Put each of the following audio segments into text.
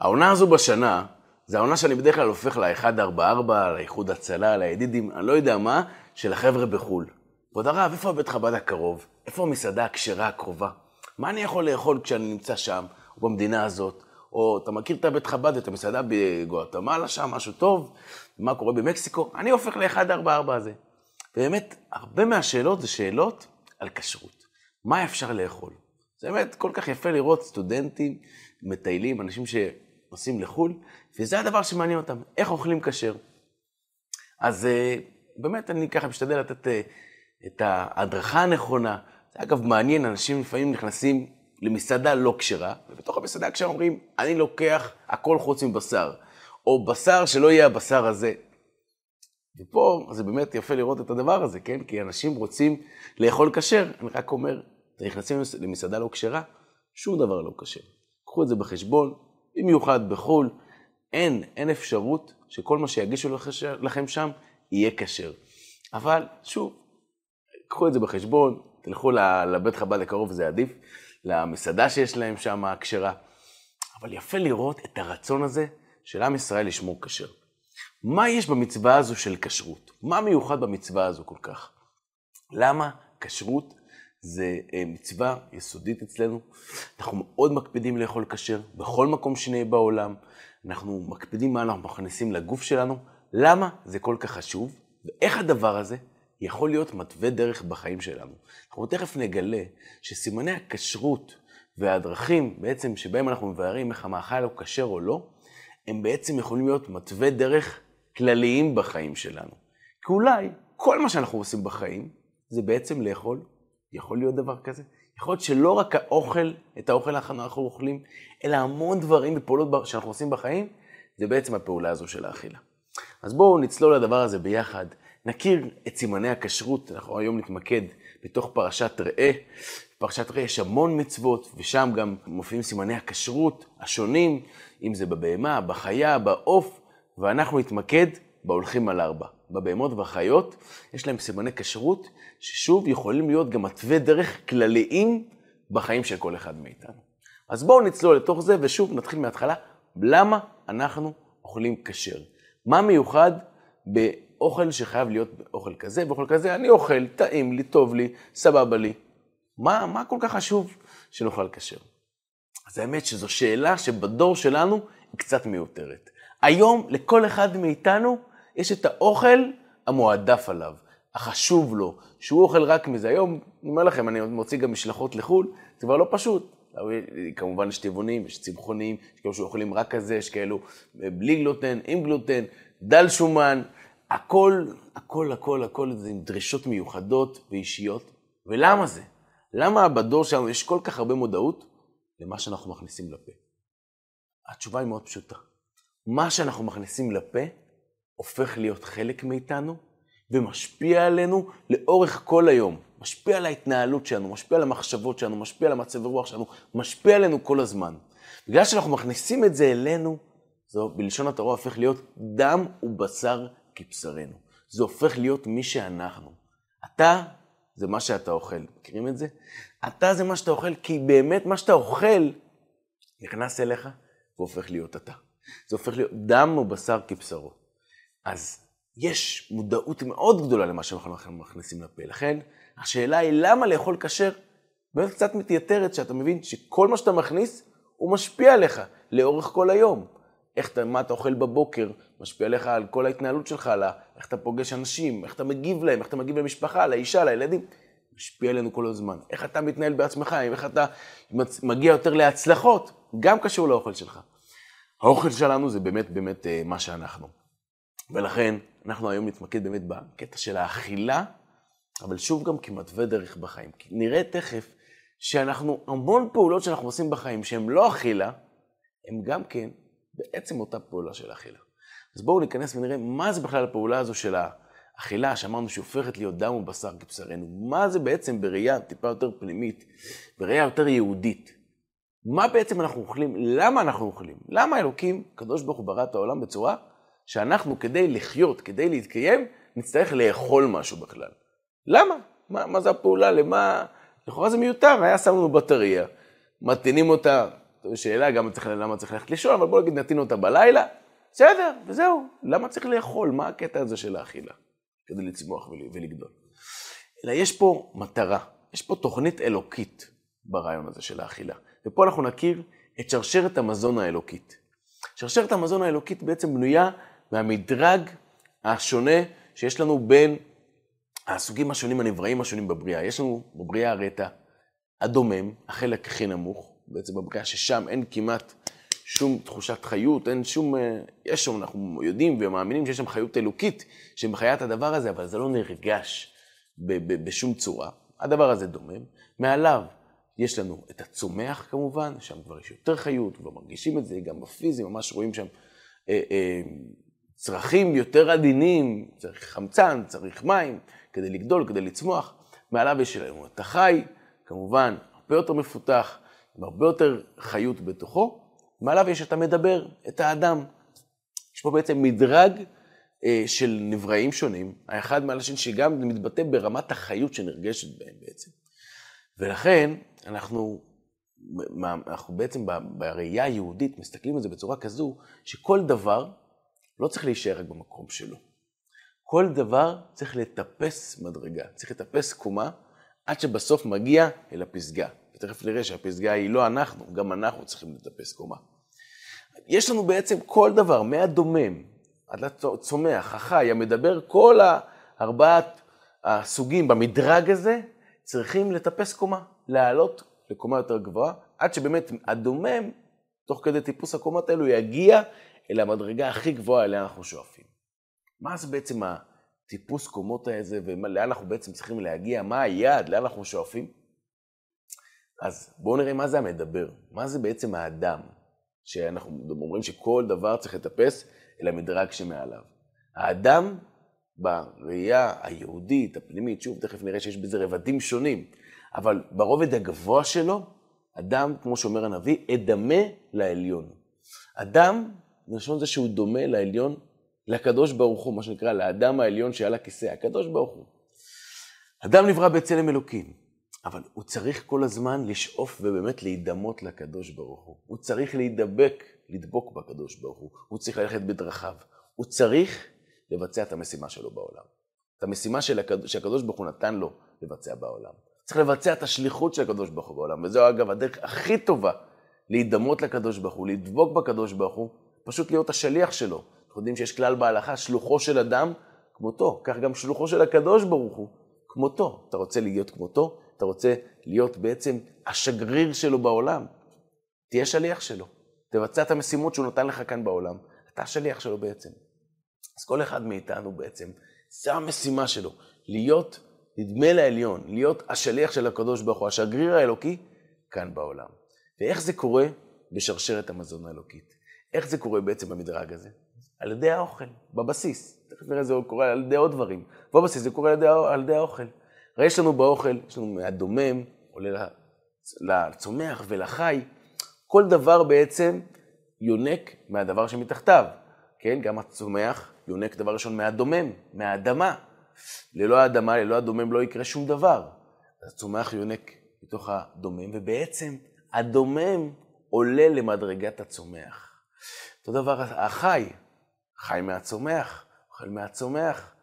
העונה הזו בשנה, זה העונה שאני בדרך כלל הופך ל-144, לאיחוד הצלה, לידידים, אני לא יודע מה, של החבר'ה בחו"ל. כבוד הרב, איפה הבית חב"ד הקרוב? איפה המסעדה הכשרה הקרובה? מה אני יכול לאכול כשאני נמצא שם, או במדינה הזאת? או אתה מכיר את הבית חב"ד, את המסעדה בגואטמלה שם, משהו טוב? מה קורה במקסיקו? אני הופך ל-144 הזה. באמת, הרבה מהשאלות זה שאלות על כשרות. מה אפשר לאכול? זה באמת כל כך יפה לראות סטודנטים, מטיילים, אנשים שנוסעים לחו"ל, וזה הדבר שמעניין אותם, איך אוכלים כשר. אז אה, באמת, אני ככה משתדל לתת אה, את ההדרכה הנכונה. זה אגב מעניין, אנשים לפעמים נכנסים למסעדה לא כשרה, ובתוך המסעדה כשרה אומרים, אני לוקח הכל חוץ מבשר, או בשר שלא יהיה הבשר הזה. ופה זה באמת יפה לראות את הדבר הזה, כן? כי אנשים רוצים לאכול כשר. אני רק אומר, אתם נכנסים למסעדה לא כשרה, שום דבר לא כשר. קחו את זה בחשבון, במיוחד בחו"ל, אין, אין אפשרות שכל מה שיגישו לכם שם יהיה כשר. אבל שוב, קחו את זה בחשבון, תלכו לבית חב"ד הקרוב, זה עדיף, למסעדה שיש להם שם, הכשרה. אבל יפה לראות את הרצון הזה של עם ישראל לשמור כשר. מה יש במצווה הזו של כשרות? מה מיוחד במצווה הזו כל כך? למה כשרות זה אה, מצווה יסודית אצלנו? אנחנו מאוד מקפידים לאכול כשר בכל מקום שנהיה בעולם. אנחנו מקפידים מה אנחנו מכניסים לגוף שלנו. למה זה כל כך חשוב? ואיך הדבר הזה יכול להיות מתווה דרך בחיים שלנו. אנחנו תכף נגלה שסימני הכשרות והדרכים בעצם שבהם אנחנו מבארים איך המאכל הוא כשר או לא, הם בעצם יכולים להיות מתווה דרך כלליים בחיים שלנו. כי אולי כל מה שאנחנו עושים בחיים זה בעצם לאכול, יכול להיות דבר כזה. יכול להיות שלא רק האוכל, את האוכל אנחנו אוכלים, אלא המון דברים ופעולות שאנחנו עושים בחיים, זה בעצם הפעולה הזו של האכילה. אז בואו נצלול לדבר הזה ביחד. נכיר את סימני הכשרות, אנחנו היום נתמקד בתוך פרשת ראה. בפרשת ראה יש המון מצוות, ושם גם מופיעים סימני הכשרות השונים, אם זה בבהמה, בחיה, בעוף, ואנחנו נתמקד בהולכים על ארבע. בבהמות ובחיות יש להם סימני כשרות, ששוב יכולים להיות גם מתווה דרך כלליים בחיים של כל אחד מאיתנו. אז בואו נצלול לתוך זה, ושוב נתחיל מההתחלה, למה אנחנו אוכלים כשר? מה מיוחד באוכל שחייב להיות אוכל כזה ואוכל כזה? אני אוכל, טעים לי, טוב לי, סבבה לי. מה, מה כל כך חשוב שנאכל כשר? אז האמת שזו שאלה שבדור שלנו היא קצת מיותרת. היום לכל אחד מאיתנו יש את האוכל המועדף עליו, החשוב לו, שהוא אוכל רק מזה. היום, אני אומר לכם, אני מוציא גם משלחות לחו"ל, זה כבר לא פשוט. כמובן יש טבעונים, יש צמחונים, יש כאלו שאוכלים רק כזה, יש כאלו בלי גלוטן, עם גלוטן, דל שומן, הכל, הכל, הכל, הכל זה עם דרישות מיוחדות ואישיות. ולמה זה? למה בדור שלנו יש כל כך הרבה מודעות למה שאנחנו מכניסים לפה? התשובה היא מאוד פשוטה. מה שאנחנו מכניסים לפה הופך להיות חלק מאיתנו ומשפיע עלינו לאורך כל היום. משפיע על ההתנהלות שלנו, משפיע על המחשבות שלנו, משפיע על המצב הרוח שלנו, משפיע עלינו כל הזמן. בגלל שאנחנו מכניסים את זה אלינו, זה בלשון התורה הופך להיות דם ובשר כבשרנו. זה הופך להיות מי שאנחנו. אתה זה מה שאתה אוכל. מכירים את זה? אתה זה מה שאתה אוכל, כי באמת מה שאתה אוכל נכנס אליך והופך להיות אתה. זה הופך להיות דם ובשר כבשרו. אז יש מודעות מאוד גדולה למה שאנחנו מכניסים לפה. לכן, השאלה היא למה לאכול כשר? באמת קצת מתייתרת שאתה מבין שכל מה שאתה מכניס, הוא משפיע עליך לאורך כל היום. איך אתה, מה אתה אוכל בבוקר, משפיע עליך על כל ההתנהלות שלך, על איך אתה פוגש אנשים, איך אתה מגיב להם, איך אתה מגיב למשפחה, לאישה, לילדים. משפיע עלינו כל הזמן. איך אתה מתנהל בעצמך, איך אתה מגיע יותר להצלחות, גם קשור לאוכל שלך. האוכל שלנו זה באמת באמת אה, מה שאנחנו. ולכן אנחנו היום נתמקד באמת בקטע של האכילה, אבל שוב גם כמתווה דרך בחיים. כי נראה תכף שאנחנו, המון פעולות שאנחנו עושים בחיים שהן לא אכילה, הן גם כן בעצם אותה פעולה של אכילה. אז בואו ניכנס ונראה מה זה בכלל הפעולה הזו של האכילה, שאמרנו שהיא הופכת להיות דם ובשר כבשרנו. מה זה בעצם בראייה טיפה יותר פנימית, בראייה יותר יהודית. מה בעצם אנחנו אוכלים? למה אנחנו אוכלים? למה אלוקים, הקדוש ברוך הוא ברא את העולם בצורה שאנחנו כדי לחיות, כדי להתקיים, נצטרך לאכול משהו בכלל. למה? מה, מה זה הפעולה? למה? לכאורה זה מיותר, היה שם לנו בטריה, מטעינים אותה, שאלה גם צריך, למה צריך ללכת לישון, אבל בוא נגיד נתין אותה בלילה, בסדר, וזהו. למה צריך לאכול? מה הקטע הזה של האכילה? כדי לצמוח ולגדול. אלא יש פה מטרה, יש פה תוכנית אלוקית ברעיון הזה של האכילה. ופה אנחנו נכיר את שרשרת המזון האלוקית. שרשרת המזון האלוקית בעצם בנויה מהמדרג השונה שיש לנו בין הסוגים השונים, הנבראים השונים בבריאה. יש לנו בבריאה הרי את הדומם, החלק הכי נמוך, בעצם בבריאה ששם אין כמעט שום תחושת חיות, אין שום, אה, יש שם, אנחנו יודעים ומאמינים שיש שם חיות אלוקית שמחיה את הדבר הזה, אבל זה לא נרגש ב- ב- בשום צורה. הדבר הזה דומם. מעליו יש לנו את הצומח כמובן, שם כבר יש יותר חיות, כבר מרגישים את זה, גם בפיזי, ממש רואים שם אה, אה, צרכים יותר עדינים, צריך חמצן, צריך מים, כדי לגדול, כדי לצמוח. מעליו יש לנו את החי, כמובן, הרבה יותר מפותח, עם הרבה יותר חיות בתוכו. מעליו יש את המדבר, את האדם. יש פה בעצם מדרג אה, של נבראים שונים, האחד מעל השני שגם מתבטא ברמת החיות שנרגשת בהם בעצם. ולכן אנחנו, אנחנו בעצם בראייה היהודית מסתכלים על זה בצורה כזו, שכל דבר לא צריך להישאר רק במקום שלו. כל דבר צריך לטפס מדרגה, צריך לטפס קומה, עד שבסוף מגיע אל הפסגה. ותכף נראה שהפסגה היא לא אנחנו, גם אנחנו צריכים לטפס קומה. יש לנו בעצם כל דבר, מהדומם עד לצומח, החי, המדבר, כל הארבעת הסוגים במדרג הזה, צריכים לטפס קומה, לעלות לקומה יותר גבוהה, עד שבאמת הדומם, תוך כדי טיפוס הקומות האלו, יגיע אל המדרגה הכי גבוהה אליה אנחנו שואפים. מה זה בעצם הטיפוס קומות הזה, ולאן אנחנו בעצם צריכים להגיע, מה היעד, לאן אנחנו שואפים? אז בואו נראה מה זה המדבר, מה זה בעצם האדם, שאנחנו אומרים שכל דבר צריך לטפס אל המדרג שמעליו. האדם, בראייה היהודית, הפנימית, שוב, תכף נראה שיש בזה רבדים שונים, אבל ברובד הגבוה שלו, אדם, כמו שאומר הנביא, אדמה לעליון. אדם, מלשון זה שהוא דומה לעליון, לקדוש ברוך הוא, מה שנקרא, לאדם העליון שעל הכיסא, הקדוש ברוך הוא. אדם נברא בצלם אלוקים, אבל הוא צריך כל הזמן לשאוף ובאמת להידמות לקדוש ברוך הוא. הוא צריך להידבק, לדבוק בקדוש ברוך הוא. הוא צריך ללכת בדרכיו. הוא צריך לבצע את המשימה שלו בעולם. את המשימה של הקד... שהקדוש ברוך הוא נתן לו לבצע בעולם. צריך לבצע את השליחות של הקדוש ברוך הוא בעולם, וזו אגב הדרך הכי טובה להידמות לקדוש ברוך הוא, לדבוק בקדוש ברוך הוא, פשוט להיות השליח שלו. אנחנו יודעים שיש כלל בהלכה, שלוחו של אדם כמותו, כך גם שלוחו של הקדוש ברוך הוא כמותו. אתה רוצה להיות כמותו? אתה רוצה להיות בעצם השגריר שלו בעולם? תהיה שליח שלו. תבצע את המשימות שהוא נתן לך כאן בעולם. אתה השליח שלו בעצם. אז כל אחד מאיתנו בעצם, זו המשימה שלו, להיות נדמה לעליון, להיות השליח של הקדוש ברוך הוא, השגריר האלוקי, כאן בעולם. ואיך זה קורה בשרשרת המזון האלוקית? איך זה קורה בעצם במדרג הזה? על ידי האוכל, בבסיס. תכף נראה, זה קורה על ידי עוד דברים. בבסיס זה קורה על ידי, על ידי האוכל. הרי יש לנו באוכל, יש לנו מהדומם, עולה לצומח ולחי, כל דבר בעצם יונק מהדבר שמתחתיו. כן, גם הצומח יונק דבר ראשון מהדומם, מהאדמה. ללא האדמה, ללא הדומם לא יקרה שום דבר. אז הצומח יונק מתוך הדומם, ובעצם הדומם עולה למדרגת הצומח. אותו דבר החי, חי מהצומח, אוכל מהצומח,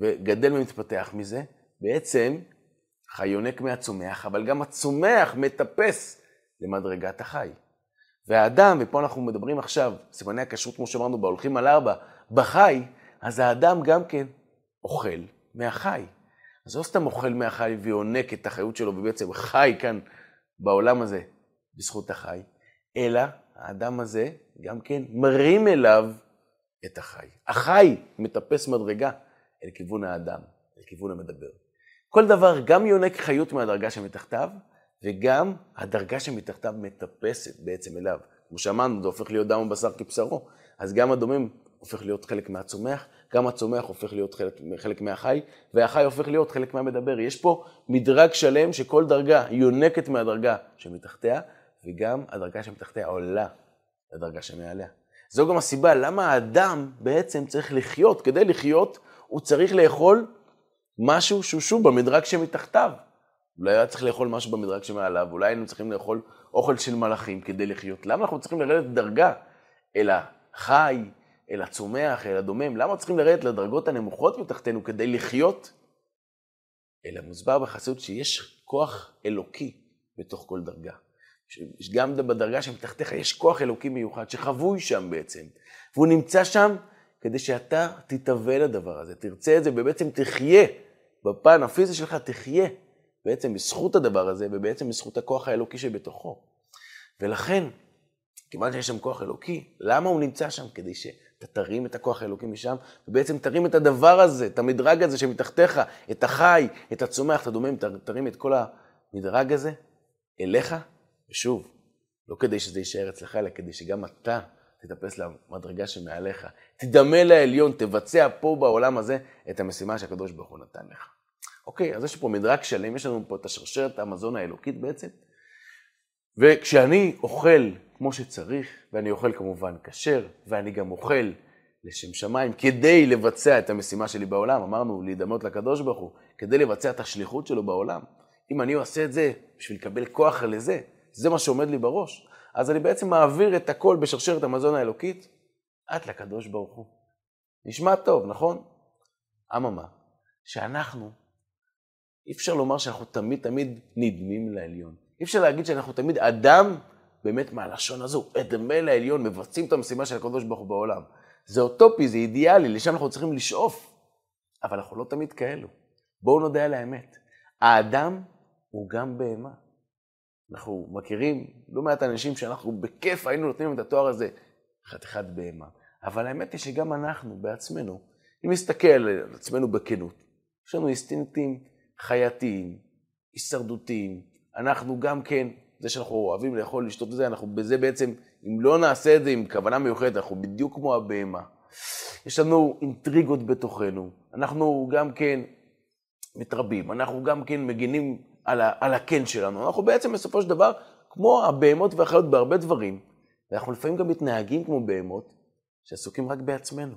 וגדל ומתפתח מזה. בעצם חי יונק מהצומח, אבל גם הצומח מטפס למדרגת החי. והאדם, ופה אנחנו מדברים עכשיו, סימני הכשרות, כמו שאמרנו, בהולכים על ארבע, בחי, אז האדם גם כן אוכל מהחי. אז לא סתם אוכל מהחי ויונק את החיות שלו ובעצם חי כאן בעולם הזה בזכות החי, אלא האדם הזה גם כן מרים אליו את החי. החי מטפס מדרגה אל כיוון האדם, אל כיוון המדבר. כל דבר גם יונק חיות מהדרגה שמתחתיו, וגם הדרגה שמתחתיו מטפסת בעצם אליו. כמו שאמרנו, זה הופך להיות דם ובשר כבשרו. אז גם הדומם הופך להיות חלק מהצומח, גם הצומח הופך להיות חלק, חלק מהחי, והחי הופך להיות חלק מהמדבר. יש פה מדרג שלם שכל דרגה יונקת מהדרגה שמתחתיה, וגם הדרגה שמתחתיה עולה לדרגה שמעליה. זו גם הסיבה למה האדם בעצם צריך לחיות. כדי לחיות, הוא צריך לאכול משהו שהוא שוב במדרג שמתחתיו. אולי היה צריך לאכול משהו במדרג שמעליו, אולי היינו צריכים לאכול אוכל של מלאכים כדי לחיות. למה אנחנו צריכים לרדת דרגה אל החי, אל הצומח, אל הדומם? למה צריכים לרדת לדרגות הנמוכות מתחתנו כדי לחיות? אלא מוסבר בחסידות שיש כוח אלוקי בתוך כל דרגה. גם בדרגה שמתחתיך יש כוח אלוקי מיוחד שחבוי שם בעצם, והוא נמצא שם כדי שאתה תתהווה לדבר הזה, תרצה את זה ובעצם תחיה, בפן הפיזי שלך תחיה, בעצם בזכות הדבר הזה ובעצם בזכות הכוח האלוקי שבתוכו. ולכן, כיוון שיש שם כוח אלוקי, למה הוא נמצא שם? כדי שאתה תרים את הכוח האלוקי משם, ובעצם תרים את הדבר הזה, את המדרג הזה שמתחתיך, את החי, את הצומח, את הדומם, תרים את כל המדרג הזה אליך, ושוב, לא כדי שזה יישאר אצלך, אלא כדי שגם אתה תטפס למדרגה שמעליך. תדמה לעליון, תבצע פה בעולם הזה את המשימה שהקדוש ברוך הוא נתן לך. אוקיי, אז יש פה מדרג שלם, יש לנו פה את השרשרת המזון האלוקית בעצם. וכשאני אוכל כמו שצריך, ואני אוכל כמובן כשר, ואני גם אוכל לשם שמיים, כדי לבצע את המשימה שלי בעולם, אמרנו, להידמות לקדוש ברוך הוא, כדי לבצע את השליחות שלו בעולם. אם אני עושה את זה בשביל לקבל כוח לזה, זה מה שעומד לי בראש, אז אני בעצם מעביר את הכל בשרשרת המזון האלוקית עד לקדוש ברוך הוא. נשמע טוב, נכון? אממה, שאנחנו, אי אפשר לומר שאנחנו תמיד תמיד נדמים לעליון. אי אפשר להגיד שאנחנו תמיד אדם, באמת מהלשון הזו, אדמה לעליון, מבצעים את המשימה של הקדוש ברוך הוא בעולם. זה אוטופי, זה אידיאלי, לשם אנחנו צריכים לשאוף. אבל אנחנו לא תמיד כאלו. בואו נודה על האמת. האדם הוא גם בהמה. אנחנו מכירים לא מעט אנשים שאנחנו בכיף היינו נותנים את התואר הזה, חתיכת בהמה. אבל האמת היא שגם אנחנו בעצמנו, אם נסתכל על עצמנו בכנות, יש לנו אינסטינקטים חייתיים, הישרדותיים, אנחנו גם כן, זה שאנחנו אוהבים לאכול, לשתות את זה, אנחנו בזה בעצם, אם לא נעשה את זה עם כוונה מיוחדת, אנחנו בדיוק כמו הבהמה. יש לנו אינטריגות בתוכנו, אנחנו גם כן מתרבים, אנחנו גם כן מגינים על, ה, על הקן שלנו. אנחנו בעצם בסופו של דבר כמו הבהמות והחיות בהרבה דברים, ואנחנו לפעמים גם מתנהגים כמו בהמות שעסוקים רק בעצמנו,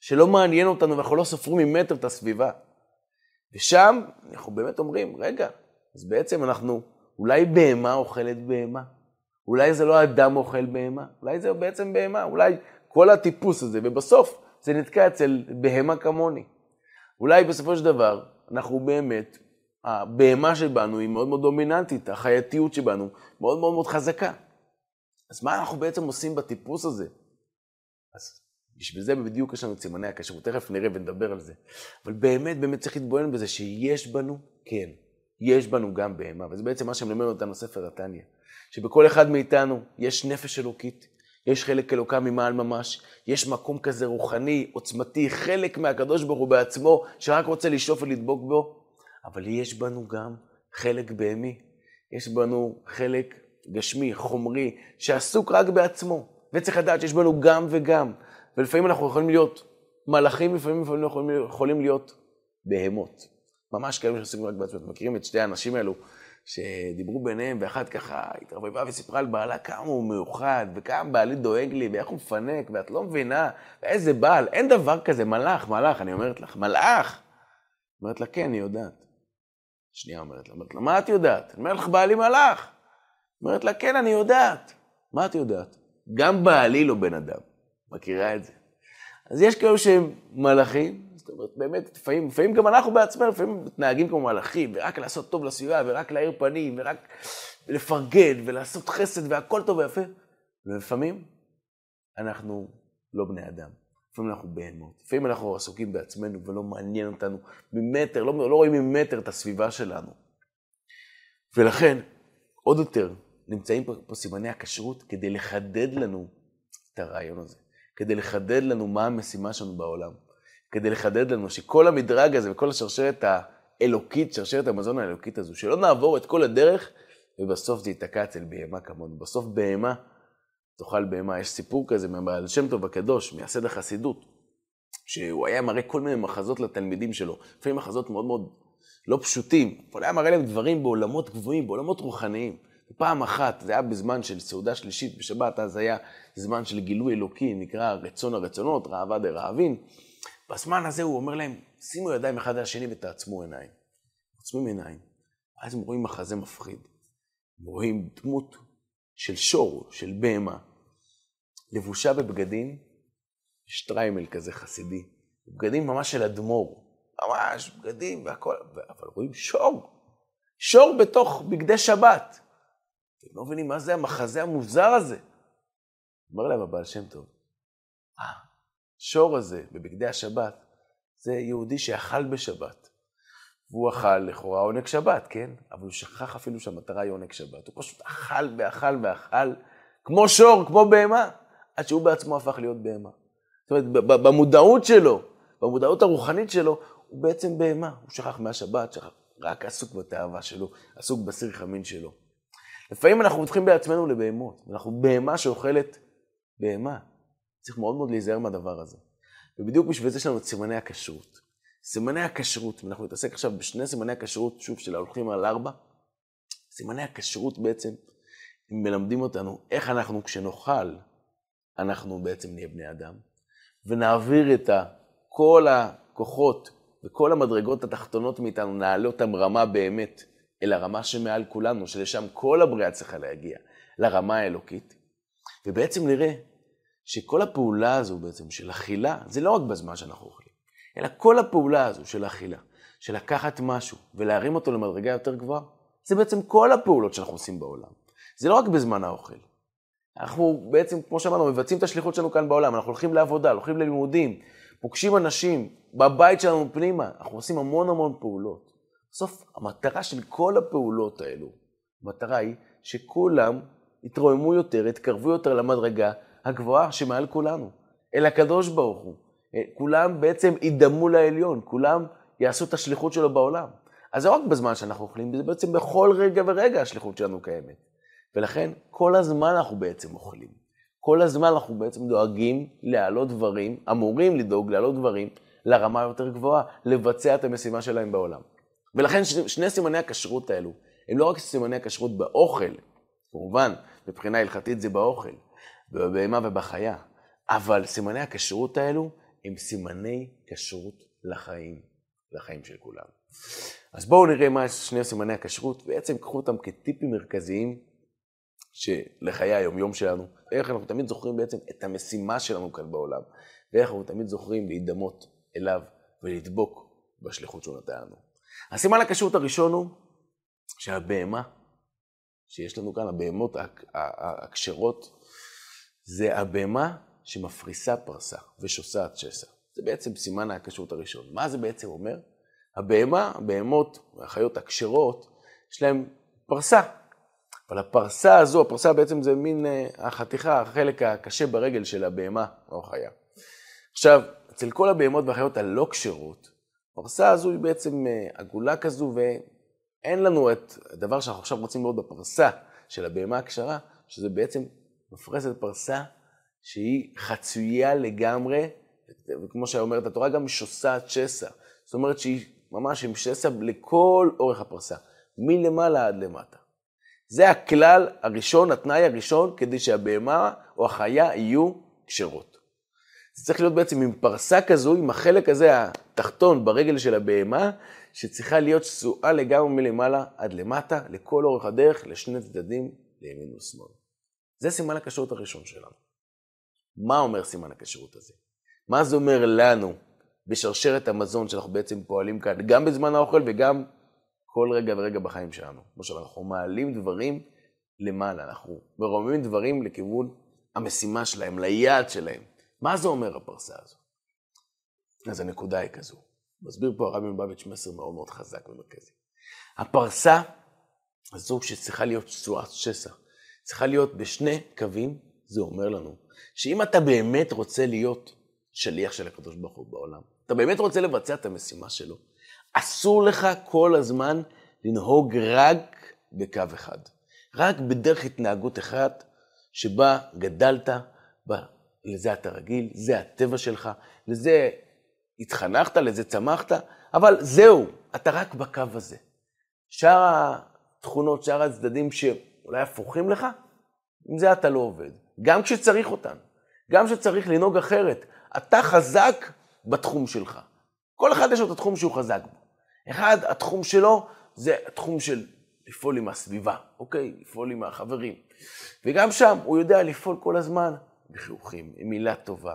שלא מעניין אותנו ואנחנו לא סופרים ממטר את הסביבה. ושם אנחנו באמת אומרים, רגע, אז בעצם אנחנו, אולי בהמה אוכלת בהמה, אולי זה לא אדם אוכל בהמה, אולי זה בעצם בהמה, אולי כל הטיפוס הזה, ובסוף זה נתקע אצל בהמה כמוני. אולי בסופו של דבר אנחנו באמת הבהמה שבנו היא מאוד מאוד דומיננטית, החייתיות שבנו מאוד מאוד מאוד חזקה. אז מה אנחנו בעצם עושים בטיפוס הזה? אז בשביל זה בדיוק יש לנו את סימני הכשרות, תכף נראה ונדבר על זה. אבל באמת באמת צריך להתבונן בזה שיש בנו, כן, יש בנו גם בהמה, וזה בעצם מה שמלמד אותנו ספר התניא. שבכל אחד מאיתנו יש נפש אלוקית, יש חלק אלוקה ממעל ממש, יש מקום כזה רוחני, עוצמתי, חלק מהקדוש ברוך הוא בעצמו, שרק רוצה לשאוף ולדבוק בו, אבל יש בנו גם חלק בהמי, יש בנו חלק גשמי, חומרי, שעסוק רק בעצמו. וצריך לדעת שיש בנו גם וגם. ולפעמים אנחנו יכולים להיות מלאכים, לפעמים אנחנו יכולים להיות בהמות. ממש כאלה שעושים רק בעצמם. אתם מכירים את שתי האנשים האלו שדיברו ביניהם, ואחת ככה התרבבה וסיפרה על בעלה כמה הוא מיוחד, וכמה בעלי דואג לי, ואיך הוא מפנק, ואת לא מבינה, ואיזה בעל, אין דבר כזה, מלאך, מלאך, אני אומרת לך, מלאך. אומרת לה, כן, אני יודעת. שנייה אומרת לה, אומרת לה, מה את יודעת? אני אומר לך, בעלי מלאך. אומרת לה, כן, אני יודעת. מה את יודעת? גם בעלי לא בן אדם. מכירה את זה. אז יש כאלו שהם מלאכים, זאת אומרת, באמת, לפעמים, לפעמים גם אנחנו בעצמנו, לפעמים מתנהגים כמו מלאכים, ורק לעשות טוב לסביבה, ורק להאיר פנים, ורק לפרגן, ולעשות חסד, והכל טוב ויפה. ולפעמים אנחנו לא בני אדם. לפעמים אנחנו בהמות, לפעמים אנחנו עסוקים בעצמנו ולא מעניין אותנו ממטר, לא, לא רואים ממטר את הסביבה שלנו. ולכן, עוד יותר, נמצאים פה, פה סימני הכשרות כדי לחדד לנו את הרעיון הזה, כדי לחדד לנו מה המשימה שלנו בעולם, כדי לחדד לנו שכל המדרג הזה וכל השרשרת האלוקית, שרשרת המזון האלוקית הזו, שלא נעבור את כל הדרך ובסוף זה ייתקע אצל בהמה כמונו. בסוף בהמה תאכל בהמה. יש סיפור כזה מהבעל שם טוב הקדוש, מייסד החסידות, שהוא היה מראה כל מיני מחזות לתלמידים שלו, לפעמים מחזות מאוד מאוד לא פשוטים, אבל היה מראה להם דברים בעולמות גבוהים, בעולמות רוחניים. פעם אחת, זה היה בזמן של סעודה שלישית בשבת, אז היה זמן של גילוי אלוקי, נקרא רצון הרצונות, ראווה דרעבין. בזמן הזה הוא אומר להם, שימו ידיים אחד על השני ותעצמו עיניים. עוצמים עיניים. אז הם רואים מחזה מפחיד. הם רואים דמות של שור, של בהמה, לבושה בבגדים, שטריימל כזה חסידי, בגדים ממש של אדמו"ר, ממש בגדים והכל, אבל רואים שור, שור בתוך בגדי שבת. אתם לא מבינים מה זה המחזה המוזר הזה. אומר להם הבעל שם טוב, השור הזה בבגדי השבת, זה יהודי שאכל בשבת. והוא אכל לכאורה עונג שבת, כן? אבל הוא שכח אפילו שהמטרה היא עונג שבת. הוא פשוט אכל ואכל ואכל, כמו שור, כמו בהמה, עד שהוא בעצמו הפך להיות בהמה. זאת אומרת, במודעות שלו, במודעות הרוחנית שלו, הוא בעצם בהמה. הוא שכח מהשבת, שכח, רק עסוק בתאווה שלו, עסוק בסיר חמין שלו. לפעמים אנחנו הופכים בעצמנו לבהמות, אנחנו בהמה שאוכלת בהמה. צריך מאוד מאוד להיזהר מהדבר הזה. ובדיוק בשביל זה יש לנו את סימני הכשרות. סימני הכשרות, ואנחנו נתעסק עכשיו בשני סימני הכשרות, שוב, של ההולכים על ארבע. סימני הכשרות בעצם, הם מלמדים אותנו איך אנחנו, כשנאכל, אנחנו בעצם נהיה בני אדם, ונעביר את כל הכוחות וכל המדרגות התחתונות מאיתנו, נעלה אותם רמה באמת אל הרמה שמעל כולנו, שלשם כל הבריאה צריכה להגיע, לרמה האלוקית. ובעצם נראה שכל הפעולה הזו בעצם של אכילה, זה לא רק בזמן שאנחנו אוכלים, אלא כל הפעולה הזו של אכילה, של לקחת משהו ולהרים אותו למדרגה יותר גבוהה, זה בעצם כל הפעולות שאנחנו עושים בעולם. זה לא רק בזמן האוכל. אנחנו בעצם, כמו שאמרנו, מבצעים את השליחות שלנו כאן בעולם, אנחנו הולכים לעבודה, הולכים ללימודים, פוגשים אנשים, בבית שלנו פנימה, אנחנו עושים המון המון פעולות. בסוף, המטרה של כל הפעולות האלו, המטרה היא שכולם יתרוממו יותר, יתקרבו יותר למדרגה הגבוהה שמעל כולנו, אל הקדוש ברוך הוא. אה, כולם בעצם ידמו לעליון, כולם יעשו את השליחות שלו בעולם. אז זה רק בזמן שאנחנו אוכלים, זה בעצם בכל רגע ורגע השליחות שלנו קיימת. ולכן כל הזמן אנחנו בעצם אוכלים. כל הזמן אנחנו בעצם דואגים להעלות דברים, אמורים לדאוג להעלות דברים לרמה יותר גבוהה, לבצע את המשימה שלהם בעולם. ולכן שני סימני הכשרות האלו, הם לא רק סימני הכשרות באוכל, כמובן, מבחינה הלכתית זה באוכל, בבהמה ובחיה. אבל סימני הכשרות האלו הם סימני כשרות לחיים, לחיים של כולם. אז בואו נראה מה שני סימני הכשרות, בעצם קחו אותם כטיפים מרכזיים לחיי היומיום שלנו, איך אנחנו תמיד זוכרים בעצם את המשימה שלנו כאן בעולם, ואיך אנחנו תמיד זוכרים להידמות אליו ולדבוק בשליחות שהוא נתן לנו. הסימן הכשרות הראשון הוא שהבהמה שיש לנו כאן, הבהמות הכשרות, זה הבהמה שמפריסה פרסה ושוסעת שסע. זה בעצם סימן הכשרות הראשון. מה זה בעצם אומר? הבהמה, הבהמות, החיות הכשרות, יש להן פרסה. אבל הפרסה הזו, הפרסה בעצם זה מין אה, החתיכה, החלק הקשה ברגל של הבהמה או החיה. עכשיו, אצל כל הבהמות והחיות הלא כשרות, הפרסה הזו היא בעצם אה, עגולה כזו, ואין לנו את הדבר שאנחנו עכשיו רוצים לראות בפרסה של הבהמה הכשרה, שזה בעצם מפרסת פרסה שהיא חצויה לגמרי, וכמו שאומרת התורה, גם שוסעת שסע. זאת אומרת שהיא ממש עם שסע לכל אורך הפרסה, מלמעלה עד למטה. זה הכלל הראשון, התנאי הראשון, כדי שהבהמה או החיה יהיו כשרות. זה צריך להיות בעצם עם פרסה כזו, עם החלק הזה התחתון ברגל של הבהמה, שצריכה להיות שסועה לגמרי מלמעלה עד למטה, לכל אורך הדרך, לשני צדדים, לימין ושמאל. זה סימן הכשרות הראשון שלנו. מה אומר סימן הכשרות הזה? מה זה אומר לנו בשרשרת המזון שאנחנו בעצם פועלים כאן, גם בזמן האוכל וגם כל רגע ורגע בחיים שלנו. כמו שאנחנו מעלים דברים למעלה, אנחנו מרוממים דברים לכיוון המשימה שלהם, ליעד שלהם. מה זה אומר הפרסה הזו? אז הנקודה היא כזו. מסביר פה הרבי מבביץ' מסר מאוד מאוד חזק ומרכזי. הפרסה הזו שצריכה להיות תשואת שסע, צריכה להיות בשני קווים, זה אומר לנו שאם אתה באמת רוצה להיות שליח של הקדוש ברוך הוא בעולם, אתה באמת רוצה לבצע את המשימה שלו, אסור לך כל הזמן לנהוג רק בקו אחד. רק בדרך התנהגות אחת שבה גדלת, בה, לזה אתה רגיל, זה הטבע שלך, לזה התחנכת, לזה צמחת, אבל זהו, אתה רק בקו הזה. שאר התכונות, שאר הצדדים שאולי הפוכים לך, עם זה אתה לא עובד. גם כשצריך אותן, גם כשצריך לנהוג אחרת. אתה חזק בתחום שלך. כל אחד יש לו את התחום שהוא חזק בו. אחד, התחום שלו זה התחום של לפעול עם הסביבה, אוקיי? לפעול עם החברים. וגם שם הוא יודע לפעול כל הזמן בחיוכים, עם מילה טובה,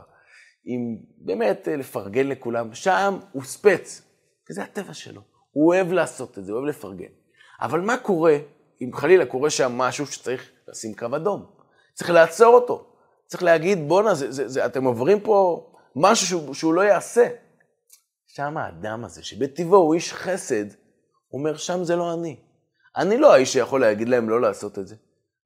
עם באמת אה, לפרגן לכולם. שם הוא ספץ, כי זה הטבע שלו. הוא אוהב לעשות את זה, הוא אוהב לפרגן. אבל מה קורה אם חלילה קורה שם משהו שצריך לשים קו אדום? צריך לעצור אותו. צריך להגיד, בואנה, אתם עוברים פה משהו שהוא, שהוא לא יעשה. שם האדם הזה, שבטבעו הוא איש חסד, אומר, שם זה לא אני. אני לא האיש שיכול להגיד להם לא לעשות את זה.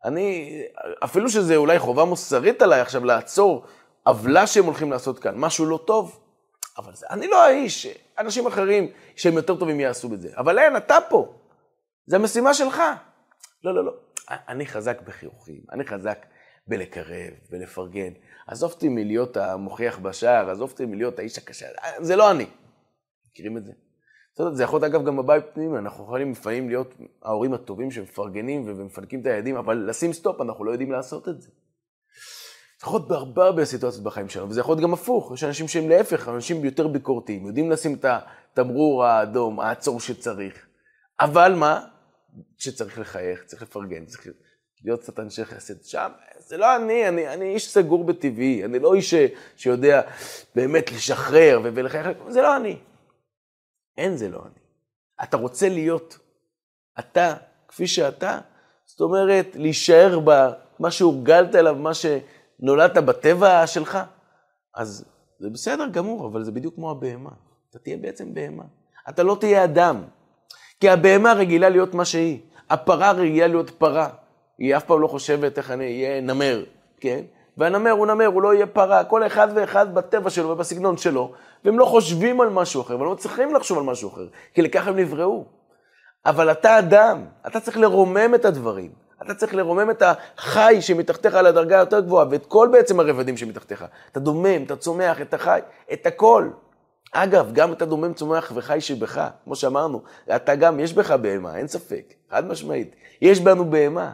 אני, אפילו שזה אולי חובה מוסרית עליי עכשיו לעצור עוולה שהם הולכים לעשות כאן, משהו לא טוב, אבל זה, אני לא האיש, אנשים אחרים שהם יותר טובים יעשו את זה. אבל אין, אתה פה. זה המשימה שלך. לא, לא, לא. אני חזק בחיוכים, אני חזק בלקרב, בלפרגן. עזוב אותי מלהיות המוכיח בשער, עזוב אותי מלהיות האיש הקשה, זה לא אני. מכירים את זה? זה יכול להיות אגב גם בבית פנימי, אנחנו יכולים לפעמים להיות ההורים הטובים שמפרגנים ומפנקים את הילדים, אבל לשים סטופ, אנחנו לא יודעים לעשות את זה. זה יכול להיות בהרבה הרבה סיטואציות בחיים שלנו, וזה יכול להיות גם הפוך, יש אנשים שהם להפך, אנשים יותר ביקורתיים, יודעים לשים את התמרור האדום, העצור שצריך. אבל מה? שצריך לחייך, צריך לפרגן, צריך להיות קצת אנשי חסד. שם, זה לא אני, אני, אני איש סגור בטבעי, אני לא איש ש, שיודע באמת לשחרר ולחייך, זה לא אני. אין זה לא אני. אתה רוצה להיות אתה, כפי שאתה, זאת אומרת, להישאר במה שהורגלת אליו, מה שנולדת בטבע שלך, אז זה בסדר גמור, אבל זה בדיוק כמו הבהמה. אתה תהיה בעצם בהמה. אתה לא תהיה אדם. כי הבהמה רגילה להיות מה שהיא. הפרה רגילה להיות פרה. היא אף פעם לא חושבת איך אני אהיה נמר, כן? והנמר הוא נמר, הוא לא יהיה פרה, כל אחד ואחד בטבע שלו ובסגנון שלו, והם לא חושבים על משהו אחר, ולא צריכים לחשוב על משהו אחר, כי לכך הם נבראו. אבל אתה אדם, אתה צריך לרומם את הדברים. אתה צריך לרומם את החי שמתחתיך על הדרגה היותר גבוהה, ואת כל בעצם הרבדים שמתחתיך. אתה דומם, אתה צומח, את החי, את הכל. אגב, גם אתה דומם, צומח וחי שבך, כמו שאמרנו, אתה גם, יש בך בהמה, אין ספק, חד משמעית. יש בנו בהמה,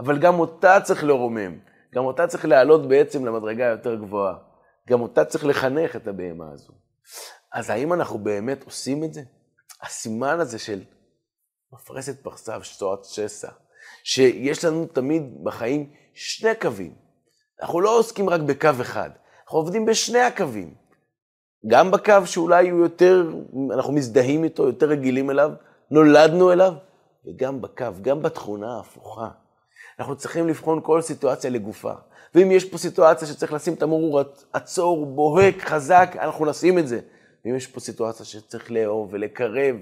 אבל גם אותה צריך לרומם. גם אותה צריך להעלות בעצם למדרגה היותר גבוהה. גם אותה צריך לחנך את הבהמה הזו. אז האם אנחנו באמת עושים את זה? הסימן הזה של מפרסת פרסה ושצועת שסע, שיש לנו תמיד בחיים שני קווים. אנחנו לא עוסקים רק בקו אחד, אנחנו עובדים בשני הקווים. גם בקו שאולי הוא יותר, אנחנו מזדהים איתו, יותר רגילים אליו, נולדנו אליו, וגם בקו, גם בתכונה ההפוכה. אנחנו צריכים לבחון כל סיטואציה לגופה. ואם יש פה סיטואציה שצריך לשים תמרור עצור, בוהק, חזק, אנחנו נשים את זה. ואם יש פה סיטואציה שצריך לאהוב ולקרב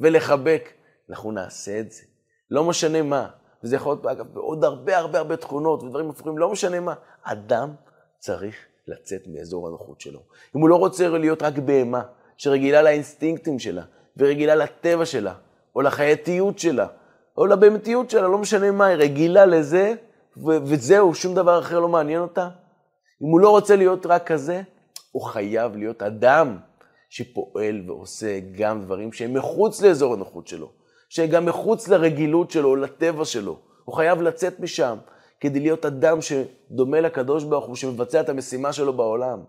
ולחבק, אנחנו נעשה את זה. לא משנה מה. וזה יכול להיות, אגב, בעוד הרבה הרבה הרבה תכונות ודברים הפוכים, לא משנה מה. אדם צריך לצאת מאזור הנוחות שלו. אם הוא לא רוצה להיות רק בהמה, שרגילה לאינסטינקטים שלה, ורגילה לטבע שלה, או לחייתיות שלה, או לבהמתיות שלה, לא משנה מה, היא רגילה לזה, ו- וזהו, שום דבר אחר לא מעניין אותה. אם הוא לא רוצה להיות רק כזה, הוא חייב להיות אדם שפועל ועושה גם דברים שהם מחוץ לאזור הנוחות שלו, שהם גם מחוץ לרגילות שלו, לטבע שלו. הוא חייב לצאת משם כדי להיות אדם שדומה לקדוש ברוך הוא, שמבצע את המשימה שלו בעולם.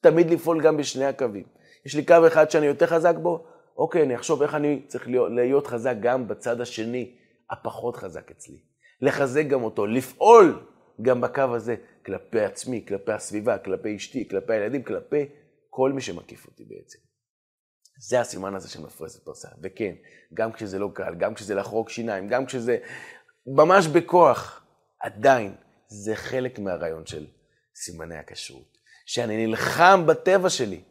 תמיד לפעול גם בשני הקווים. יש לי קו אחד שאני יותר חזק בו, אוקיי, אני אחשוב איך אני צריך להיות, להיות חזק גם בצד השני, הפחות חזק אצלי. לחזק גם אותו, לפעול גם בקו הזה כלפי עצמי, כלפי הסביבה, כלפי אשתי, כלפי הילדים, כלפי כל מי שמקיף אותי בעצם. זה הסימן הזה של מפרסת פרסה. וכן, גם כשזה לא קל, גם כשזה לחרוק שיניים, גם כשזה ממש בכוח, עדיין זה חלק מהרעיון של סימני הכשרות. שאני נלחם בטבע שלי.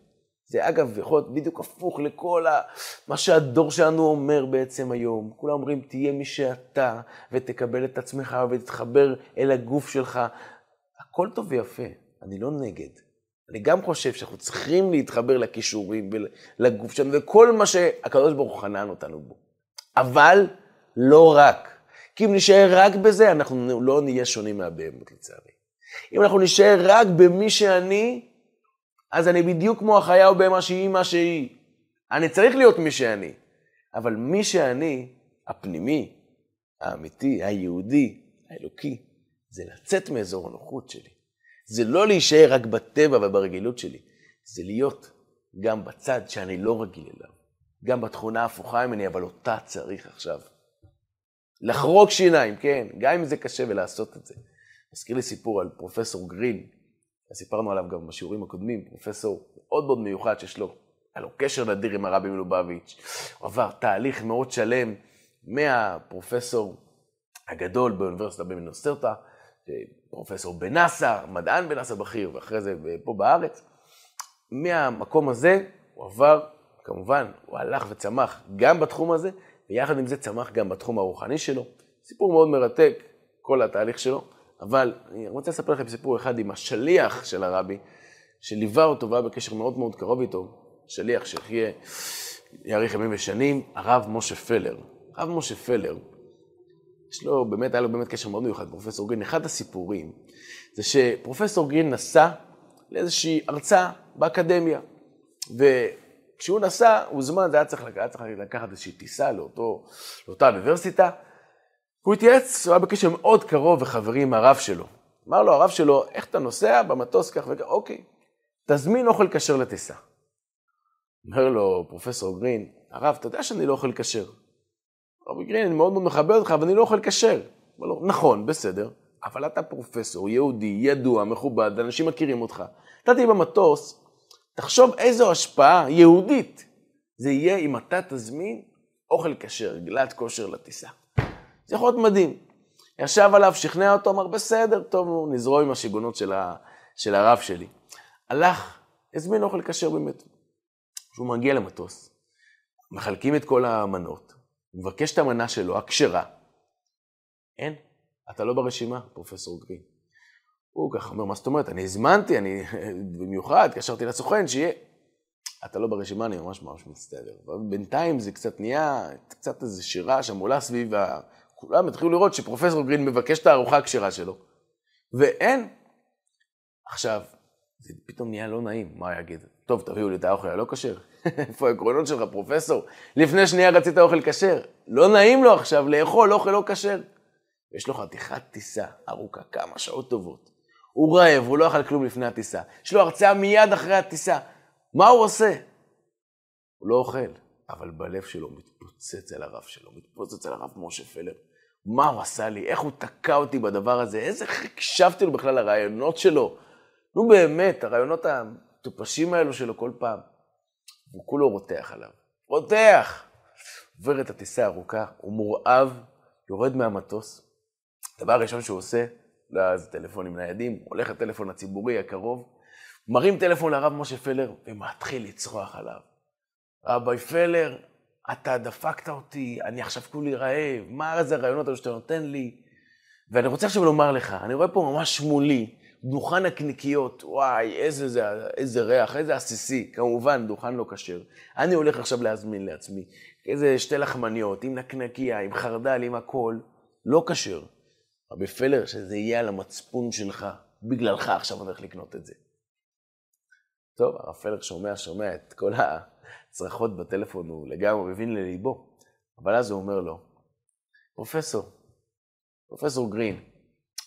זה אגב יכול להיות בדיוק הפוך לכל ה... מה שהדור שלנו אומר בעצם היום. כולם אומרים, תהיה מי שאתה, ותקבל את עצמך ותתחבר אל הגוף שלך. הכל טוב ויפה, אני לא נגד. אני גם חושב שאנחנו צריכים להתחבר לכישורים ולגוף שלנו, וכל מה שהקדוש ברוך הוא חנן אותנו בו. אבל לא רק. כי אם נשאר רק בזה, אנחנו לא נהיה שונים מהבהמות לצערי. אם אנחנו נשאר רק במי שאני, אז אני בדיוק כמו החיה או בהמה שהיא מה שהיא. אני צריך להיות מי שאני. אבל מי שאני, הפנימי, האמיתי, היהודי, האלוקי, זה לצאת מאזור הנוחות שלי. זה לא להישאר רק בטבע וברגילות שלי, זה להיות גם בצד שאני לא רגיל אליו, גם בתכונה ההפוכה ממני, אבל אותה צריך עכשיו. לחרוק שיניים, כן, גם אם זה קשה ולעשות את זה. מזכיר לי סיפור על פרופסור גרין, סיפרנו עליו גם בשיעורים הקודמים, פרופסור מאוד מאוד מיוחד שיש לו, היה לו קשר נדיר עם הרבי מלובביץ', הוא עבר תהליך מאוד שלם מהפרופסור הגדול באוניברסיטה במינסרטה, פרופסור בנאסא, מדען בנאסא בכיר, ואחרי זה פה בארץ. מהמקום הזה הוא עבר, כמובן, הוא הלך וצמח גם בתחום הזה, ויחד עם זה צמח גם בתחום הרוחני שלו. סיפור מאוד מרתק, כל התהליך שלו, אבל אני רוצה לספר לכם סיפור אחד עם השליח של הרבי, שליווה אותו והיה בקשר מאוד מאוד קרוב איתו, שליח שיחיה, יאריך ימים ושנים, הרב משה פלר. הרב משה פלר, יש לו, באמת, היה לו באמת קשר מאוד מיוחד, פרופסור גרין. אחד הסיפורים זה שפרופסור גרין נסע לאיזושהי הרצאה באקדמיה, וכשהוא נסע, הוא זמן, זה היה צריך, היה צריך לקחת איזושהי טיסה לאותו, לאותה אוניברסיטה, הוא התייעץ, הוא היה בקשר מאוד קרוב וחברי עם הרב שלו. אמר לו הרב שלו, איך אתה נוסע במטוס כך וכך? אוקיי, תזמין אוכל כשר לטיסה. אומר לו פרופסור גרין, הרב, אתה יודע שאני לא אוכל כשר. רבי גרין, אני מאוד מאוד מכבד אותך, אבל אני לא אוכל כשר. אומר לו, נכון, בסדר, אבל אתה פרופסור, יהודי, ידוע, מכובד, אנשים מכירים אותך. אתה תהיה במטוס, תחשוב איזו השפעה יהודית זה יהיה אם אתה תזמין אוכל כשר, גלת כושר לטיסה. יכול להיות מדהים. ישב עליו, שכנע אותו, אמר, בסדר, טוב, נזרום עם השיגונות של, ה, של הרב שלי. הלך, הזמין אוכל כשר באמת. כשהוא מגיע למטוס, מחלקים את כל המנות, הוא מבקש את המנה שלו, הכשרה. אין, אתה לא ברשימה, פרופסור גרין. הוא ככה אומר, מה זאת אומרת? אני הזמנתי, אני במיוחד, התקשרתי לסוכן, שיהיה. אתה לא ברשימה, אני ממש ממש מצטער. בינתיים זה קצת נהיה, קצת איזו שירה שם עולה סביב. כולם התחילו לראות שפרופסור גרין מבקש את הארוחה הכשרה שלו, ואין. עכשיו, זה פתאום נהיה לא נעים, מה יגיד? טוב, תביאו לי את האוכל הלא כשר. איפה העקרונות שלך, פרופסור? לפני שנייה רצית אוכל כשר. לא נעים לו עכשיו לאכול אוכל לא כשר. יש לו חתיכת טיסה ארוכה, כמה שעות טובות. הוא רעב, הוא לא אכל כלום לפני הטיסה. יש לו הרצאה מיד אחרי הטיסה. מה הוא עושה? הוא לא אוכל, אבל בלב שלו מתפוצץ על הרב שלו, מתפוצץ על הרב משה פלר. מה הוא עשה לי? איך הוא תקע אותי בדבר הזה? איזה הקשבתי לו בכלל לרעיונות שלו? נו באמת, הרעיונות המטופשים האלו שלו כל פעם. הוא כולו רותח עליו. רותח! עובר את הטיסה הארוכה, הוא מורעב, יורד מהמטוס. הדבר הראשון שהוא עושה, לא היה איזה טלפונים ניידים, הולך לטלפון הציבורי הקרוב, מרים טלפון לרב משה פלר ומתחיל לצרוח עליו. רבי פלר, אתה דפקת אותי, אני עכשיו כולי רעב, מה זה הרעיונות האלה שאתה נותן לי? ואני רוצה עכשיו לומר לך, אני רואה פה ממש מולי, דוכן הקניקיות, וואי, איזה, זה, איזה ריח, איזה עסיסי, כמובן, דוכן לא כשר. אני הולך עכשיו להזמין לעצמי איזה שתי לחמניות, עם נקנקיה, עם חרדל, עם הכל, לא כשר. רבי פלר, שזה יהיה על המצפון שלך, בגללך עכשיו אני הולך לקנות את זה. טוב, הרב פלר שומע, שומע את כל הצרחות בטלפון, הוא לגמרי מבין לליבו. אבל אז הוא אומר לו, פרופסור, פרופסור גרין,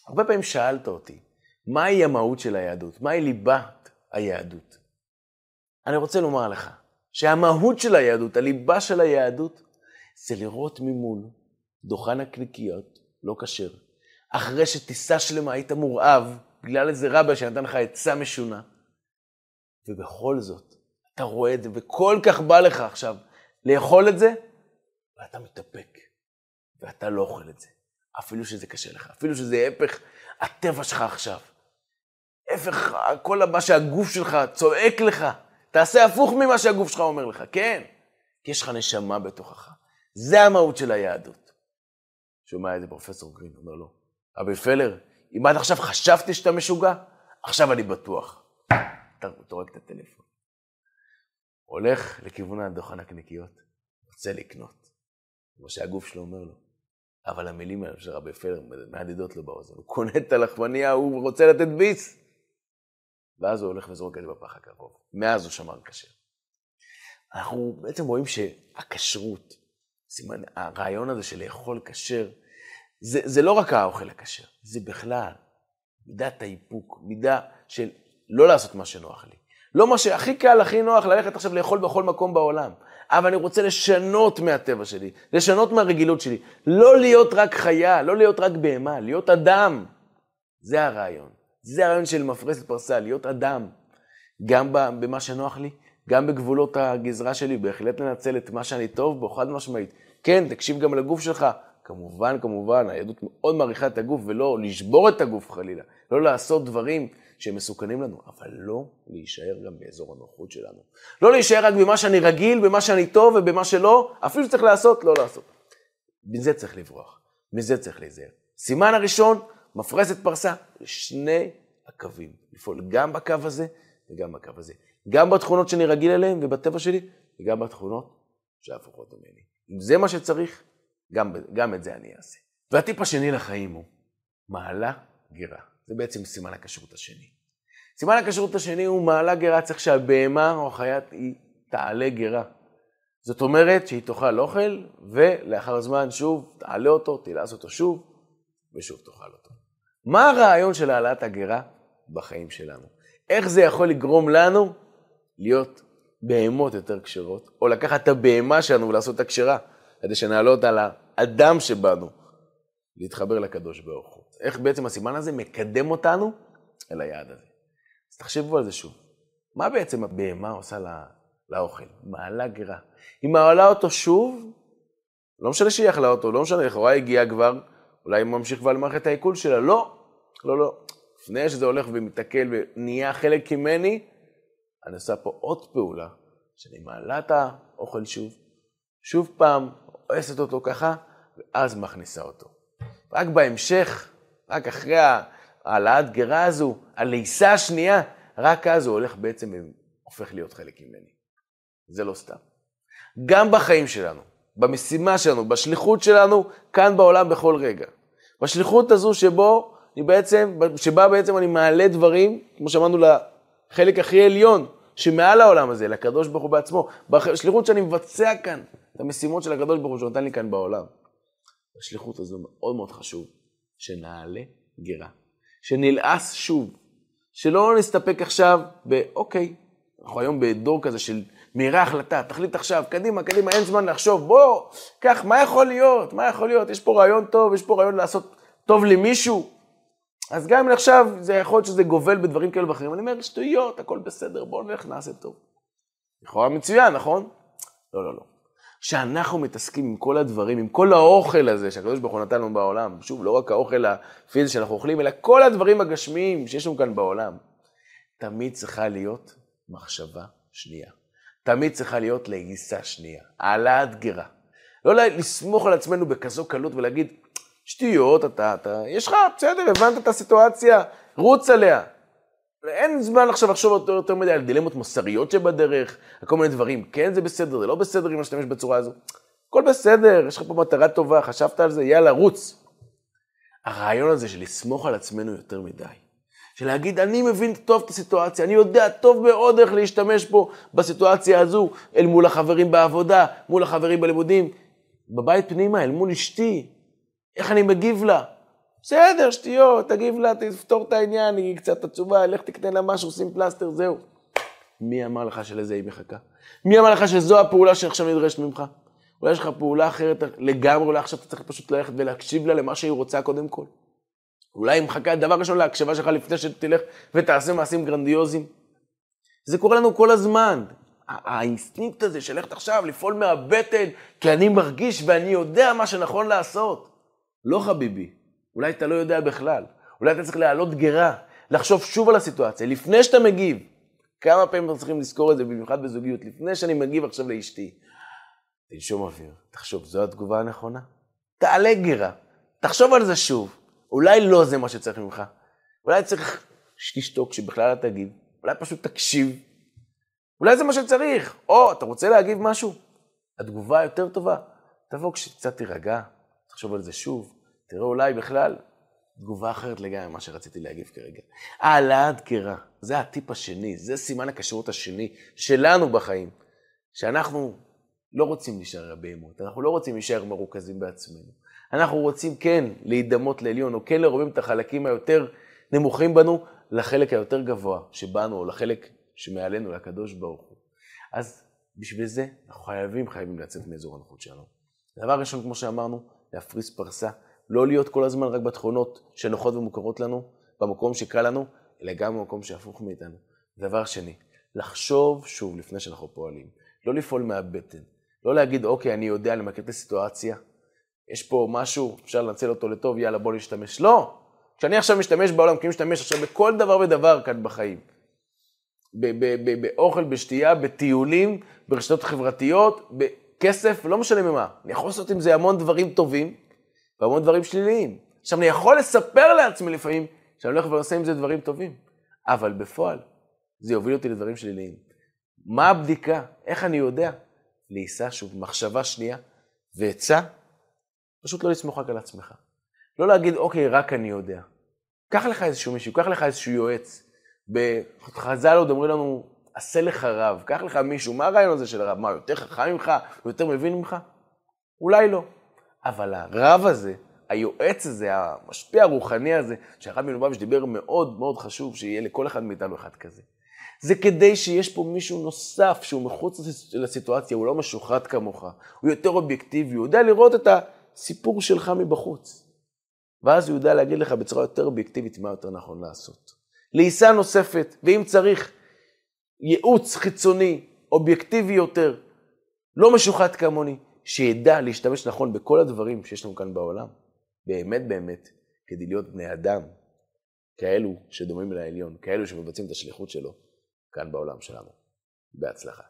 הרבה פעמים שאלת אותי, מהי המהות של היהדות? מהי ליבת היהדות? אני רוצה לומר לך, שהמהות של היהדות, הליבה של היהדות, זה לראות ממול דוכן הקניקיות, לא כשר. אחרי שטיסה שלמה היית מורעב, בגלל איזה רבה שנתן לך עצה משונה. ובכל זאת, אתה רואה את זה, וכל כך בא לך עכשיו לאכול את זה, ואתה מתאפק, ואתה לא אוכל את זה. אפילו שזה קשה לך, אפילו שזה הפך הטבע שלך עכשיו. הפך כל מה שהגוף שלך צועק לך. תעשה הפוך ממה שהגוף שלך אומר לך, כן. כי יש לך נשמה בתוכך. זה המהות של היהדות. שומע איזה פרופסור גרין, אומר לו, רבי פלר, אם עד עכשיו חשבתי שאתה משוגע, עכשיו אני בטוח. אתה טורק את הטלפון. הולך לכיוון הדוכן הקניקיות, רוצה לקנות. כמו שהגוף שלו אומר לו. אבל המילים האלה של רבי פלר מהדהדות לו באוזן. הוא קונה את הלחמניה, הוא רוצה לתת ביס. ואז הוא הולך וזורק את זה בפח הקרוב. מאז הוא שמר כשר. אנחנו בעצם רואים שהכשרות, סימן, הרעיון הזה של לאכול כשר, זה, זה לא רק האוכל הכשר, זה בכלל מידת האיפוק, מידה של לא לעשות מה שנוח לי. לא מה שהכי קל, הכי נוח ללכת עכשיו לאכול בכל מקום בעולם. אבל אני רוצה לשנות מהטבע שלי, לשנות מהרגילות שלי. לא להיות רק חיה, לא להיות רק בהמה, להיות אדם. זה הרעיון. זה הרעיון של מפרסת פרסה, להיות אדם. גם במה שנוח לי, גם בגבולות הגזרה שלי, בהחלט לנצל את מה שאני טוב בו, חד משמעית. כן, תקשיב גם לגוף שלך. כמובן, כמובן, היהדות מאוד מעריכה את הגוף, ולא לשבור את הגוף חלילה. לא לעשות דברים שהם מסוכנים לנו, אבל לא להישאר גם באזור הנוחות שלנו. לא להישאר רק במה שאני רגיל, במה שאני טוב ובמה שלא, אפילו שצריך לעשות, לא לעשות. מזה צריך לברוח, מזה צריך להיזהר. סימן הראשון, מפרסת פרסה, שני הקווים. לפעול גם בקו הזה וגם בקו הזה. גם בתכונות שאני רגיל אליהן ובטבע שלי, וגם בתכונות שהפוכות ממני. אם זה מה שצריך, גם, גם את זה אני אעשה. והטיפ השני לחיים הוא מעלה גרה. זה בעצם סימן הכשרות השני. סימן הכשרות השני הוא מעלה גרה, צריך שהבהמה או החיה היא תעלה גרה. זאת אומרת שהיא תאכל אוכל, ולאחר זמן שוב תעלה אותו, תלעס אותו שוב, ושוב תאכל אותו. מה הרעיון של העלאת הגרה בחיים שלנו? איך זה יכול לגרום לנו להיות בהמות יותר כשרות, או לקחת את הבהמה שלנו ולעשות את הכשרה, כדי שנעלה אותה לאדם שבנו, להתחבר לקדוש ברוך הוא. איך בעצם הסימן הזה מקדם אותנו אל היעד הזה. אז תחשבו על זה שוב. מה בעצם הבהמה עושה לא, לאוכל? מעלה גרה. היא מעלה אותו שוב, לא משנה שהיא אכלה אותו, לא משנה, לכאורה הגיעה כבר, אולי היא ממשיך כבר למערכת העיכול שלה, לא, לא, לא. לפני שזה הולך ומתקל ונהיה חלק ממני, אני עושה פה עוד פעולה, שאני מעלה את האוכל שוב, שוב פעם, עושה אותו ככה, ואז מכניסה אותו. רק בהמשך, רק אחרי העלאת גרה הזו, הלעיסה השנייה, רק אז הוא הולך בעצם והופך להיות חלק ממני. זה לא סתם. גם בחיים שלנו, במשימה שלנו, בשליחות שלנו, כאן בעולם בכל רגע. בשליחות הזו שבו אני בעצם, שבה בעצם אני מעלה דברים, כמו שאמרנו, לחלק הכי עליון, שמעל העולם הזה, לקדוש ברוך הוא בעצמו. בשליחות שאני מבצע כאן, את המשימות של הקדוש ברוך הוא שנתן לי כאן בעולם. השליחות הזו מאוד מאוד חשוב, שנעלה גרה, שנלעס שוב, שלא נסתפק עכשיו באוקיי, אנחנו היום בדור כזה של מהירה החלטה, תחליט עכשיו, קדימה, קדימה, אין זמן לחשוב, בוא, קח, מה יכול להיות, מה יכול להיות, יש פה רעיון טוב, יש פה רעיון לעשות טוב למישהו, אז גם אם עכשיו זה יכול להיות שזה גובל בדברים כאלה ואחרים, אני אומר, שטויות, הכל בסדר, בואו נלך, נעשה טוב. לכאורה מצוין, נכון? לא, לא, לא. שאנחנו מתעסקים עם כל הדברים, עם כל האוכל הזה שהקדוש ברוך הוא נתן לנו בעולם, שוב, לא רק האוכל הפיזי שאנחנו אוכלים, אלא כל הדברים הגשמיים שיש לנו כאן בעולם, תמיד צריכה להיות מחשבה שנייה. תמיד צריכה להיות לעיסה שנייה, העלאת גרה. לא לסמוך על עצמנו בכזו קלות ולהגיד, שטויות, אתה, אתה, יש לך, בסדר, הבנת את הסיטואציה, רוץ עליה. אין זמן עכשיו לחשוב יותר, יותר מדי על דילמות מוסריות שבדרך, על כל מיני דברים. כן, זה בסדר, זה לא בסדר אם נשתמש בצורה הזו. הכל בסדר, יש לך פה מטרה טובה, חשבת על זה, יאללה, רוץ. הרעיון הזה של לסמוך על עצמנו יותר מדי. של להגיד, אני מבין טוב את הסיטואציה, אני יודע טוב מאוד איך להשתמש פה בסיטואציה הזו, אל מול החברים בעבודה, מול החברים בלימודים, בבית פנימה, אל מול אשתי, איך אני מגיב לה. בסדר, שטויות, תגיב לה, תפתור את העניין, היא קצת עצובה, לך תקנה לה משהו, שים פלסטר, זהו. מי אמר לך שלזה היא מחכה? מי אמר לך שזו הפעולה שעכשיו נדרשת ממך? אולי יש לך פעולה אחרת לגמרי, אולי עכשיו אתה צריך פשוט ללכת ולהקשיב לה למה שהיא רוצה קודם כל. אולי היא מחכה, דבר ראשון, להקשבה שלך לפני שתלך ותעשה מעשים גרנדיוזיים. זה קורה לנו כל הזמן. האינסטינקט הזה של ללכת עכשיו, לפעול מהבטן, כי אני מרגיש ואני יודע מה שנכון לעשות. לא חביבי, אולי אתה לא יודע בכלל. אולי אתה צריך להעלות גרה, לחשוב שוב על הסיטואציה, לפני שאתה מגיב. כמה פעמים אנחנו צריכים לזכור את זה, במיוחד בזוגיות, לפני שאני מגיב עכשיו לאשתי. תנשום אוויר, תחשוב, זו התגובה הנכונה? תעלה גרה, תחשוב על זה שוב. אולי לא זה מה שצריך ממך. אולי צריך שתשתוק, שבכלל אל תגיב. אולי פשוט תקשיב. אולי זה מה שצריך. או, אתה רוצה להגיב משהו? התגובה היותר טובה, תבוא כשקצת תירגע, תחשוב על זה שוב, תראה אולי בכלל תגובה אחרת לגמרי ממה שרציתי להגיב כרגע. העלאת קרע, זה הטיפ השני, זה סימן הכשרות השני שלנו בחיים, שאנחנו לא רוצים להישאר בהמות, אנחנו לא רוצים להישאר מרוכזים בעצמנו. אנחנו רוצים כן להידמות לעליון, או כן לרואים את החלקים היותר נמוכים בנו, לחלק היותר גבוה שבנו, או לחלק שמעלינו, לקדוש ברוך הוא. אז בשביל זה אנחנו חייבים, חייבים לצאת מאזור הנוחות שלנו. דבר ראשון, כמו שאמרנו, להפריס פרסה, לא להיות כל הזמן רק בתכונות שנוחות ומוכרות לנו, במקום שקל לנו, אלא גם במקום שהפוך מאיתנו. דבר שני, לחשוב שוב לפני שאנחנו פועלים. לא לפעול מהבטן. לא להגיד, אוקיי, אני יודע, למקד את הסיטואציה, יש פה משהו, אפשר לנצל אותו לטוב, יאללה, בוא נשתמש. לא! כשאני עכשיו משתמש בעולם, כי אני משתמש עכשיו בכל דבר ודבר כאן בחיים. באוכל, בשתייה, בטיולים, ברשתות חברתיות, בכסף, לא משנה ממה. אני יכול לעשות עם זה המון דברים טובים והמון דברים שליליים. עכשיו, אני יכול לספר לעצמי לפעמים שאני הולך ועושה עם זה דברים טובים, אבל בפועל זה יוביל אותי לדברים שליליים. מה הבדיקה? איך אני יודע? להיסע שוב, מחשבה שנייה, ועצה, פשוט לא לסמוך רק על עצמך. לא להגיד, אוקיי, רק אני יודע. קח לך איזשהו מישהו, קח לך איזשהו יועץ. בחז"ל עוד אומרים לנו, עשה לך רב, קח לך מישהו, מה הרעיון הזה של הרב? מה, יותר חכם ממך? הוא יותר מבין ממך? אולי לא. אבל הרב הזה, היועץ הזה, המשפיע הרוחני הזה, שהרב מלובביץ' דיבר מאוד מאוד חשוב שיהיה לכל אחד מאיתנו אחד כזה. זה כדי שיש פה מישהו נוסף שהוא מחוץ לסיטואציה, הוא לא משוחט כמוך, הוא יותר אובייקטיבי, הוא יודע לראות את הסיפור שלך מבחוץ. ואז הוא יודע להגיד לך בצורה יותר אובייקטיבית מה יותר נכון לעשות. לעיסה נוספת, ואם צריך, ייעוץ חיצוני, אובייקטיבי יותר, לא משוחט כמוני, שידע להשתמש נכון בכל הדברים שיש לנו כאן בעולם, באמת באמת, כדי להיות בני אדם, כאלו שדומים לעליון, כאלו שמבצעים את השליחות שלו כאן בעולם שלנו. בהצלחה.